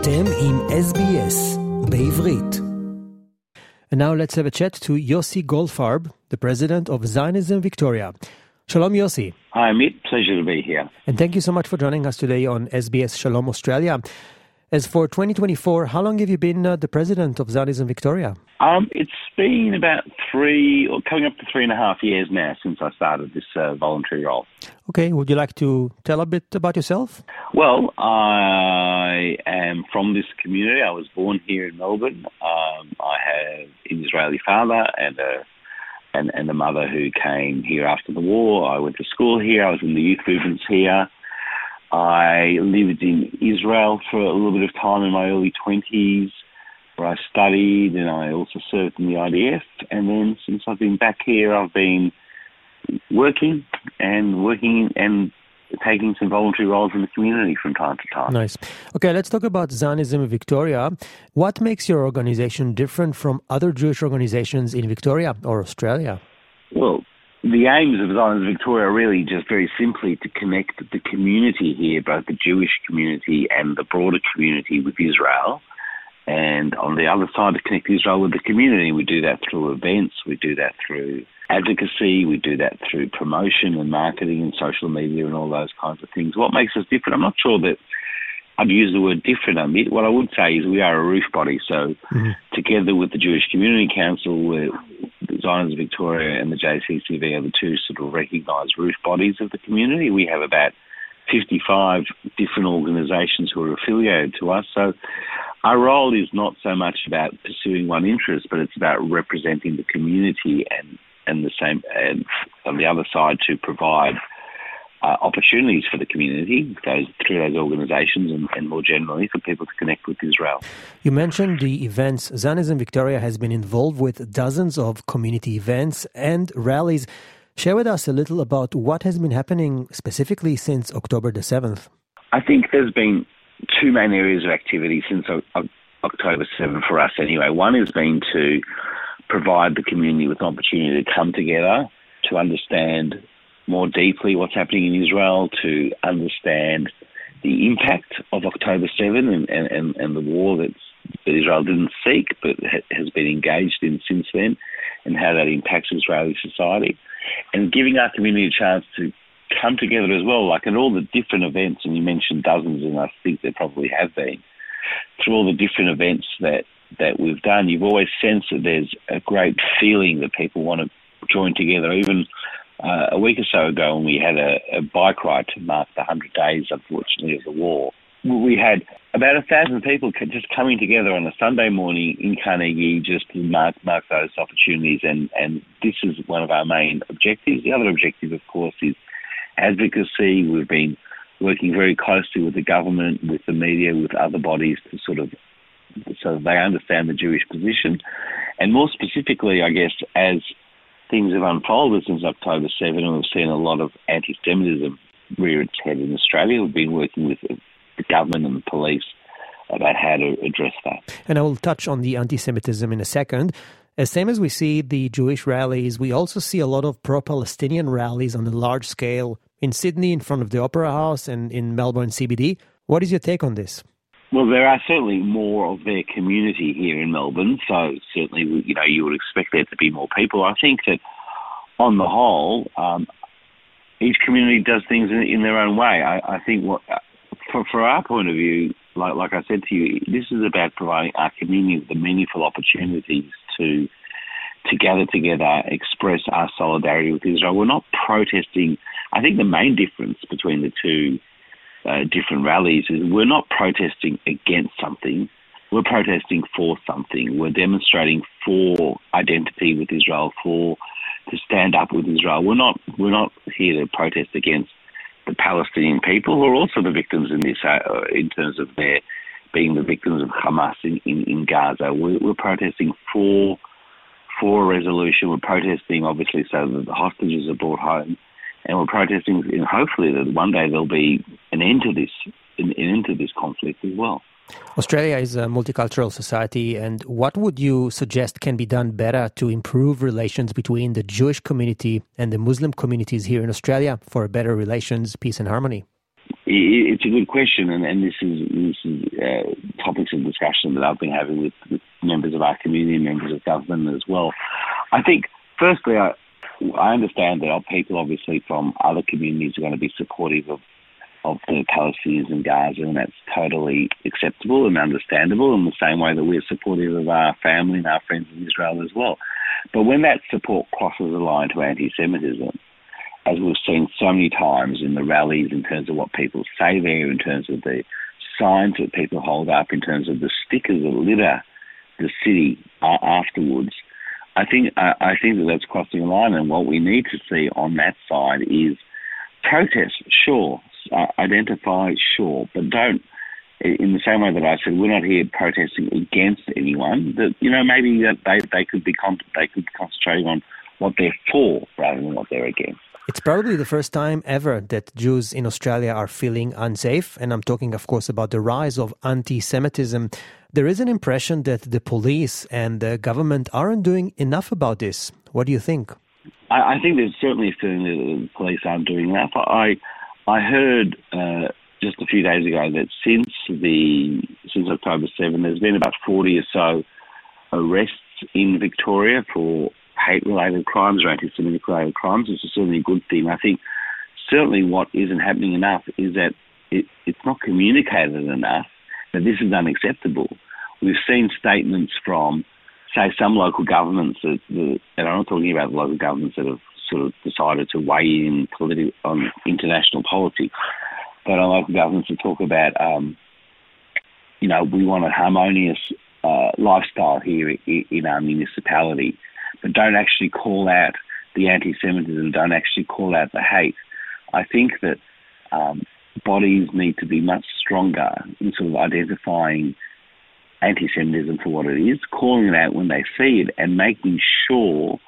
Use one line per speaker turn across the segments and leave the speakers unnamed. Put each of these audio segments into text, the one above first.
אתם עם SBS בעברית. And now let's have a chat to Yossi Goldfarb, the president of Zionism Victoria. Shalom Yossi.
Hi Amit, pleasure to be here.
And thank you so much for joining us today on SBS Shalom Australia. As for 2024, how long have you been uh, the president of Zionism Victoria?
Um, it's been about three, or coming up to three and a half years now since I started this uh, voluntary role.
Okay, would you like to tell a bit about yourself?
Well, I am from this community. I was born here in Melbourne. Um, I have an Israeli father and a and, and a mother who came here after the war. I went to school here. I was in the youth movements here. I lived in Israel for a little bit of time in my early 20s, where I studied and I also served in the IDF. And then since I've been back here, I've been working and working and taking some voluntary roles in the community from time to time.
Nice. Okay, let's talk about Zionism in Victoria. What makes your organization different from other Jewish organizations in Victoria or Australia?
Well, the aims of Zionism Victoria are really just very simply to connect the community here, both the Jewish community and the broader community with Israel. And on the other side, to connect Israel with the community, we do that through events, we do that through advocacy, we do that through promotion and marketing and social media and all those kinds of things. What makes us different? I'm not sure that I'd use the word different a bit. What I would say is we are a roof body. So mm-hmm. together with the Jewish Community Council, we're Zionism Victoria and the JCCV are the two sort of recognised roof bodies of the community. We have about 55 different organisations who are affiliated to us. So our role is not so much about pursuing one interest, but it's about representing the community and, and the same, and on the other side to provide uh, opportunities for the community those, through those organisations and, and, more generally for people to connect with Israel.
You mentioned the events. Zionism Victoria has been involved with dozens of community events and rallies. Share with us a little about what has been happening specifically since October the 7th.
I think there's been two main areas of activity since October 7th for us anyway. One has been to provide the community with an opportunity to come together to understand more deeply what's happening in Israel, to understand the impact of October 7 and, and, and the war that Israel didn't seek but has been engaged in since then, and how that impacts Israeli society. And giving our community a chance to come together as well, like at all the different events, and you mentioned dozens, and I think there probably have been, through all the different events that, that we've done, you've always sensed that there's a great feeling that people want to join together, even uh, a week or so ago when we had a, a bike ride to mark the 100 days, unfortunately, of the war. We had about a thousand people just coming together on a Sunday morning in Carnegie just to mark, mark those opportunities, and, and this is one of our main objectives. The other objective, of course, is advocacy. We've been working very closely with the government, with the media, with other bodies to sort of so they understand the Jewish position. And more specifically, I guess, as things have unfolded since October 7 and we've seen a lot of anti-Semitism rear its head in Australia. We've been working with the government and the police about how to address that.
And I will touch on the anti-Semitism in a second. As same as we see the Jewish rallies, we also see a lot of pro-Palestinian rallies on a large scale in Sydney in front of the Opera House and in Melbourne CBD. What is your take on this?
Well, there are certainly more of their community here in Melbourne, so certainly you know you would expect there to be more people. I think that on the whole, um, each community does things in, in their own way. I, I think what, for, for our point of view, like, like I said to you, this is about providing our community with the meaningful opportunities to to gather together, express our solidarity with Israel. We're not protesting. I think the main difference between the two uh, different rallies is we're not protesting against something. We're protesting for something. We're demonstrating for identity with Israel, for to stand up with Israel. We're not we're not here to protest against the Palestinian people who are also the victims in this, uh, in terms of their being the victims of Hamas in, in, in Gaza. We're, we're, protesting for for a resolution. We're protesting, obviously, so that the hostages are brought home and we're protesting, and hopefully that one day there'll be an into this, an, end to this conflict as well.
Australia is a multicultural society, and what would you suggest can be done better to improve relations between the Jewish community and the Muslim communities here in Australia for better relations, peace, and harmony?
it's a good question, and, and this is this is uh, topics of discussion that I've been having with, with, members of our community, members of government as well. I think, firstly, I, I understand that our people, obviously, from other communities, are going to be supportive of of the Palestinians in Gaza, and that's totally acceptable and understandable in the same way that we're supportive of our family and our friends in Israel as well. But when that support crosses the line to anti Semitism, as we've seen so many times in the rallies, in terms of what people say there, in terms of the signs that people hold up, in terms of the stickers that litter the city afterwards, I think I think that that's crossing the line, and what we need to see on that side is protest, sure, uh, identify, sure, but don't. In the same way that I said, we're not here protesting against anyone. That you know, maybe that they they could be con- they could be concentrating on what they're for rather than what they're against.
It's probably the first time ever that Jews in Australia are feeling unsafe, and I'm talking, of course, about the rise of anti Semitism. There is an impression that the police and the government aren't doing enough about this. What do you think?
I, I think there's certainly a feeling that the police aren't doing enough. I, I heard uh, just a few days ago that since the since October 7, there's been about 40 or so arrests in Victoria for hate-related crimes or anti-Semitic-related crimes, is certainly a good thing. I think certainly what isn't happening enough is that it, it's not communicated enough that this is unacceptable. We've seen statements from, say, some local governments that, that and I'm not talking about the local governments that have sort of decided to weigh in politi- on international politics, but on local governments that talk about, um, you know, we want a harmonious uh, lifestyle here in, in our municipality but don't actually call out the anti-Semitism, don't actually call out the hate. I think that um, bodies need to be much stronger in sort of identifying anti-Semitism for what it is, calling it out when they see it, and making sure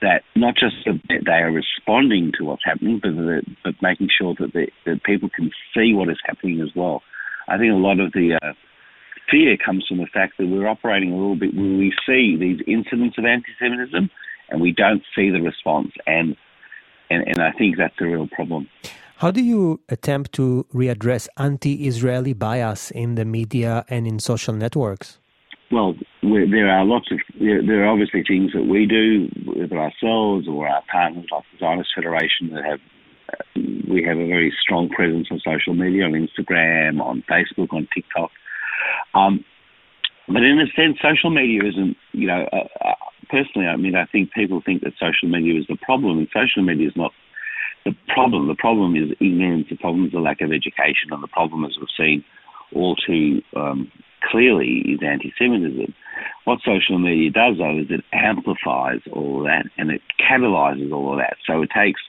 that not just that they are responding to what's happening, but that, but making sure that, the, that people can see what is happening as well. I think a lot of the uh, fear comes from the fact that we're operating a little bit where we see these incidents of anti-Semitism and we don't see the response, and and, and I think that's a real problem.
How do you attempt to readdress anti-Israeli bias in the media and in social networks?
Well, there are lots of there, there, are obviously things that we do with ourselves or our partners like the Zionist Federation that have we have a very strong presence on social media on Instagram, on Facebook, on TikTok. Um, but in a sense, social media isn't, you know, uh, uh, personally, I mean, I think people think that social media is the problem, and social media is not the problem. The problem is ignorance, the problem is the lack of education, and the problem, as we've seen all too um, clearly, is anti Semitism. What social media does, though, is it amplifies all of that and it catalyzes all of that. So it takes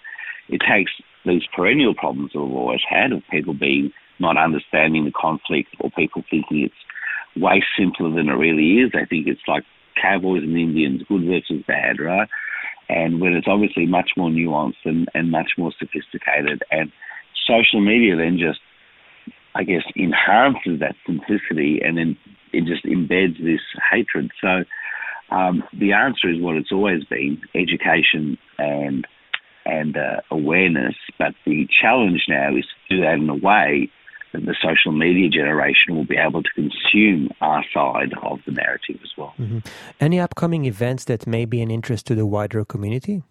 it takes these perennial problems that we've always had of people being not understanding the conflict or people thinking it's way simpler than it really is. They think it's like cowboys and Indians, good versus bad, right? And when it's obviously much more nuanced and, and much more sophisticated. And social media then just, I guess, enhances that simplicity and then it just embeds this hatred. So um, the answer is what it's always been education and and uh, awareness. But the challenge now is to do that in a way that the social media generation will be able to consume our side of the narrative as well.
Mm-hmm. Any upcoming events that may be an interest to the wider community?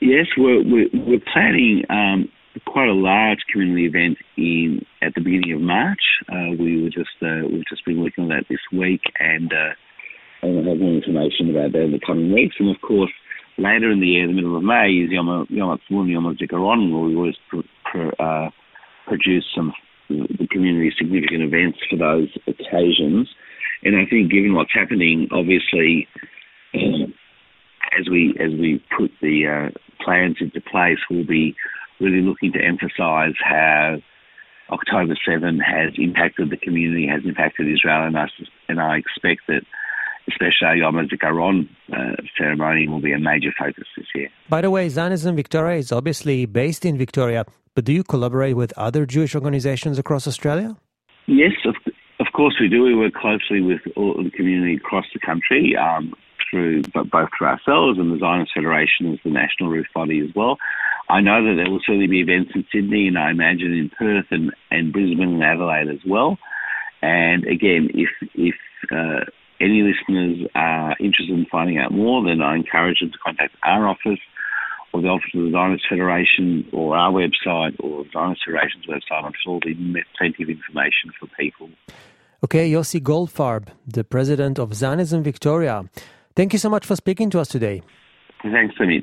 Yes, we're, we're, we're planning um, quite a large community event in at the beginning of March. Uh, we were just uh, we've just been working on that this week, and uh, I'll have more information about that in the coming weeks. And of course, later in the year, the middle of May, is Yom Yom Yom Zikaron, where we always pr- pr- uh, produce some the community significant events for those occasions. And I think, given what's happening, obviously, um, as we as we put the uh, plans into place, we'll be really looking to emphasise how October 7 has impacted the community, has impacted Israel, and I, and I expect that especially our Yom HaZikaron uh, ceremony will be a major focus this year.
By the way, Zionism Victoria is obviously based in Victoria. But do you collaborate with other Jewish organizations across Australia?
Yes, of, of course we do. We work closely with all the community across the country um, through both through ourselves and the Zionist Federation as the national roof body as well. I know that there will certainly be events in Sydney and I imagine in Perth and, and Brisbane and Adelaide as well. And again, if, if uh, any listeners are interested in finding out more, then I encourage them to contact our office or the Office of the Zionist Federation or our website or the Zionist Federation's website. I'm sure there'll be plenty of information for people.
Okay, Yossi Goldfarb, the president of Zionism Victoria. Thank you so much for speaking to us today.
Thanks, Amit.